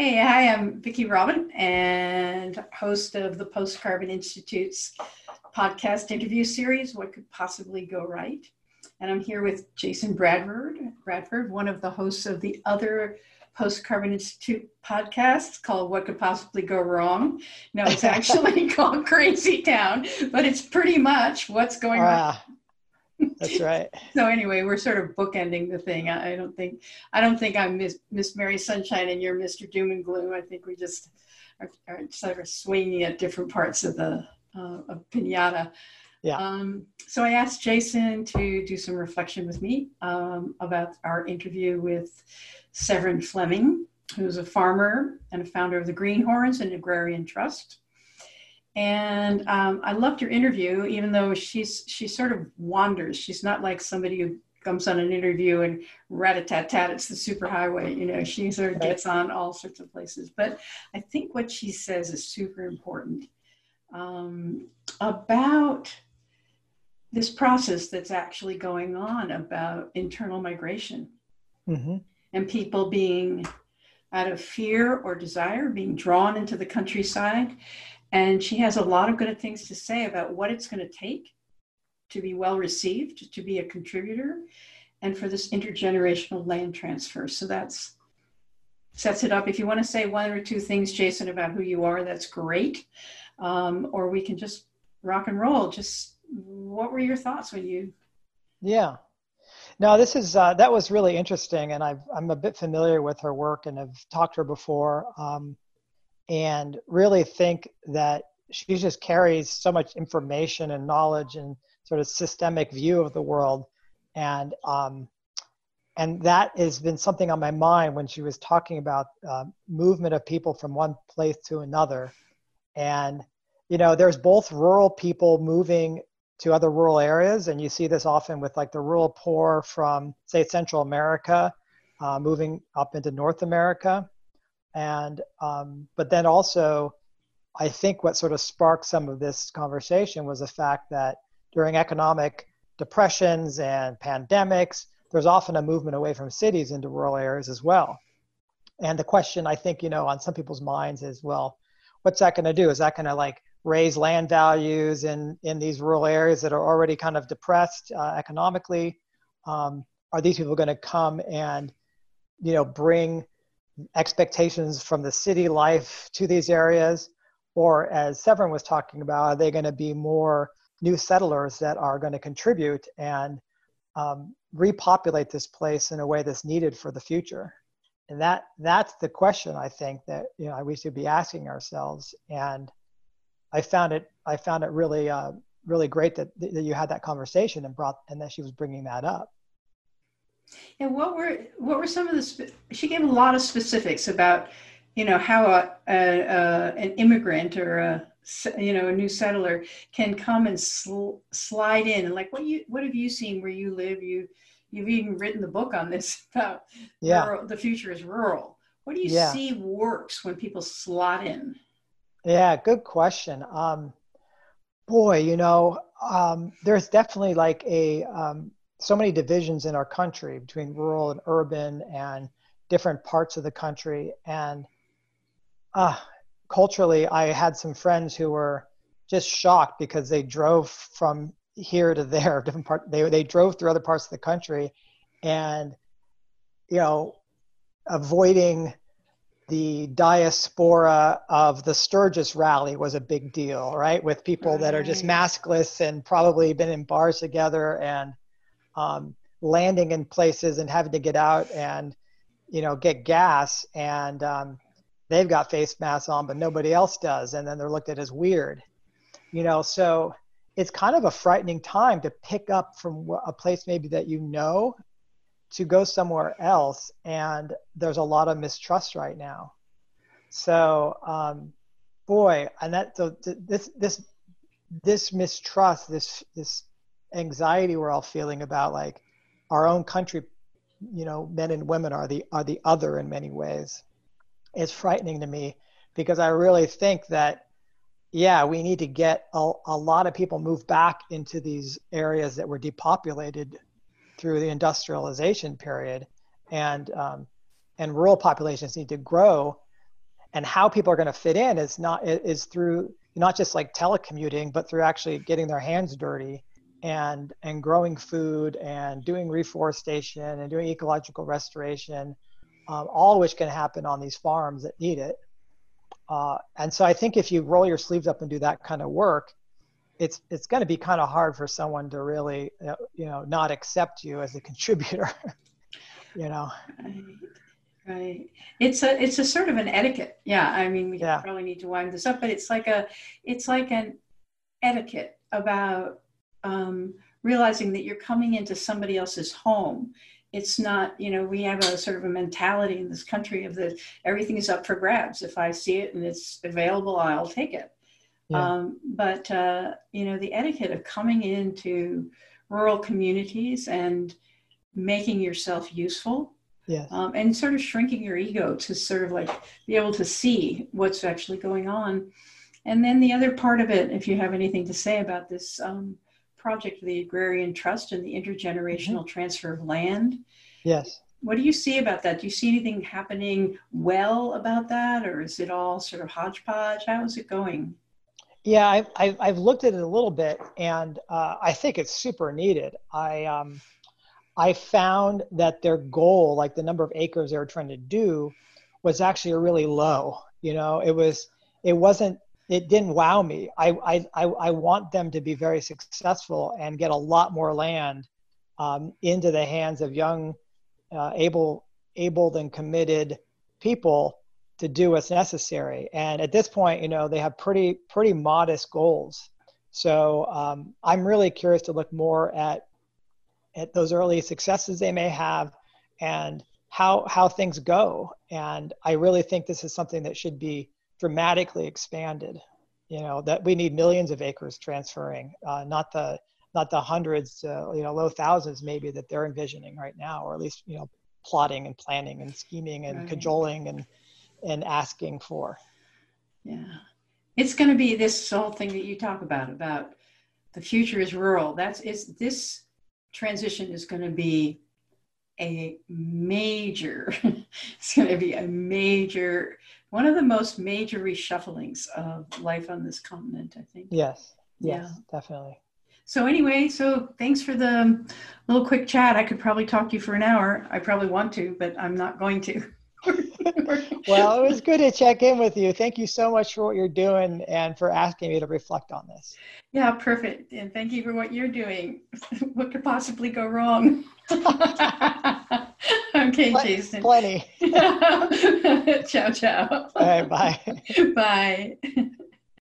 Hey, hi, I'm Vicki Robin and host of the Post Carbon Institute's podcast interview series, What Could Possibly Go Right? And I'm here with Jason Bradford, Bradford, one of the hosts of the other Post Carbon Institute podcast called What Could Possibly Go Wrong. No, it's actually called Crazy Town, but it's pretty much what's going uh, on. That's right. so anyway, we're sort of bookending the thing. I, I don't think I don't think I'm Miss, Miss Mary Sunshine and you're Mr. Doom and Gloom. I think we just are, are sort of swinging at different parts of the uh, of pinata. Yeah. Um, so I asked Jason to do some reflection with me um, about our interview with Severine Fleming, who's a farmer and a founder of the Greenhorns and Agrarian Trust. And um, I loved your interview, even though she's she sort of wanders. She's not like somebody who comes on an interview and rat-a-tat-tat, it's the superhighway. You know, she sort of gets on all sorts of places. But I think what she says is super important um, about this process that's actually going on about internal migration mm-hmm. and people being out of fear or desire being drawn into the countryside and she has a lot of good things to say about what it's going to take to be well received to be a contributor and for this intergenerational land transfer. So that's sets it up. If you want to say one or two things jason about who you are that's great. Um, or we can just rock and roll. Just what were your thoughts when you? Yeah, no, this is uh, that was really interesting, and I've, I'm a bit familiar with her work and have talked to her before, um, and really think that she just carries so much information and knowledge and sort of systemic view of the world, and um, and that has been something on my mind when she was talking about uh, movement of people from one place to another, and you know, there's both rural people moving to other rural areas, and you see this often with like the rural poor from, say, Central America, uh, moving up into North America, and um, but then also, I think what sort of sparked some of this conversation was the fact that during economic depressions and pandemics, there's often a movement away from cities into rural areas as well. And the question I think you know on some people's minds is, well, what's that going to do? Is that going to like raise land values in, in these rural areas that are already kind of depressed uh, economically? Um, are these people going to come and, you know, bring expectations from the city life to these areas? Or as Severine was talking about, are they going to be more new settlers that are going to contribute and um, repopulate this place in a way that's needed for the future? And that that's the question I think that you know we should be asking ourselves. And I found it I found it really uh, really great that, that you had that conversation and brought and that she was bringing that up. And what were what were some of the she gave a lot of specifics about you know how a, a, a an immigrant or a you know a new settler can come and sl- slide in and like what you what have you seen where you live you you've even written the book on this about yeah. rural, the future is rural what do you yeah. see works when people slot in yeah, good question. Um, boy, you know, um, there's definitely like a um, so many divisions in our country between rural and urban and different parts of the country. And uh, culturally, I had some friends who were just shocked because they drove from here to there, different part. They they drove through other parts of the country, and you know, avoiding the diaspora of the Sturgis rally was a big deal, right? With people right. that are just maskless and probably been in bars together and um, landing in places and having to get out and, you know, get gas. And um, they've got face masks on, but nobody else does. And then they're looked at as weird, you know, so it's kind of a frightening time to pick up from a place maybe that you know to go somewhere else. And there's a lot of mistrust right now. So um, boy and that so this this this mistrust this this anxiety we're all feeling about like our own country you know men and women are the are the other in many ways is frightening to me because i really think that yeah we need to get a, a lot of people move back into these areas that were depopulated through the industrialization period, and um, and rural populations need to grow. And how people are going to fit in is not is through not just like telecommuting but through actually getting their hands dirty and and growing food and doing reforestation and doing ecological restoration um, all which can happen on these farms that need it uh, and so i think if you roll your sleeves up and do that kind of work it's it's going to be kind of hard for someone to really you know not accept you as a contributor you know Right. It's a it's a sort of an etiquette. Yeah. I mean, we yeah. probably need to wind this up, but it's like a it's like an etiquette about um, realizing that you're coming into somebody else's home. It's not, you know, we have a sort of a mentality in this country of that everything is up for grabs. If I see it and it's available, I'll take it. Yeah. Um, but uh, you know, the etiquette of coming into rural communities and making yourself useful. Um, and sort of shrinking your ego to sort of like be able to see what's actually going on. And then the other part of it, if you have anything to say about this um, project, of the Agrarian Trust and the intergenerational mm-hmm. transfer of land. Yes. What do you see about that? Do you see anything happening well about that, or is it all sort of hodgepodge? How is it going? Yeah, I've, I've, I've looked at it a little bit, and uh, I think it's super needed. I um, I found that their goal, like the number of acres they were trying to do, was actually really low. You know, it was it wasn't it didn't wow me. I I I want them to be very successful and get a lot more land um, into the hands of young, uh, able able and committed people to do what's necessary. And at this point, you know, they have pretty pretty modest goals. So um, I'm really curious to look more at at those early successes they may have and how how things go and i really think this is something that should be dramatically expanded. You know that we need millions of acres transferring uh, not the not the hundreds uh, you know low thousands maybe that they're envisioning right now or at least you know plotting and planning and scheming and right. cajoling and and asking for. Yeah. It's going to be this whole thing that you talk about about the future is rural. That's is this transition is going to be a major, it's going to be a major, one of the most major reshufflings of life on this continent, I think. Yes, yes, yeah. definitely. So, anyway, so thanks for the little quick chat. I could probably talk to you for an hour. I probably want to, but I'm not going to. well, it was good to check in with you. Thank you so much for what you're doing and for asking me to reflect on this. Yeah, perfect. And thank you for what you're doing. what could possibly go wrong? okay, Pl- Jason. Plenty. ciao, ciao. All right, bye. Bye.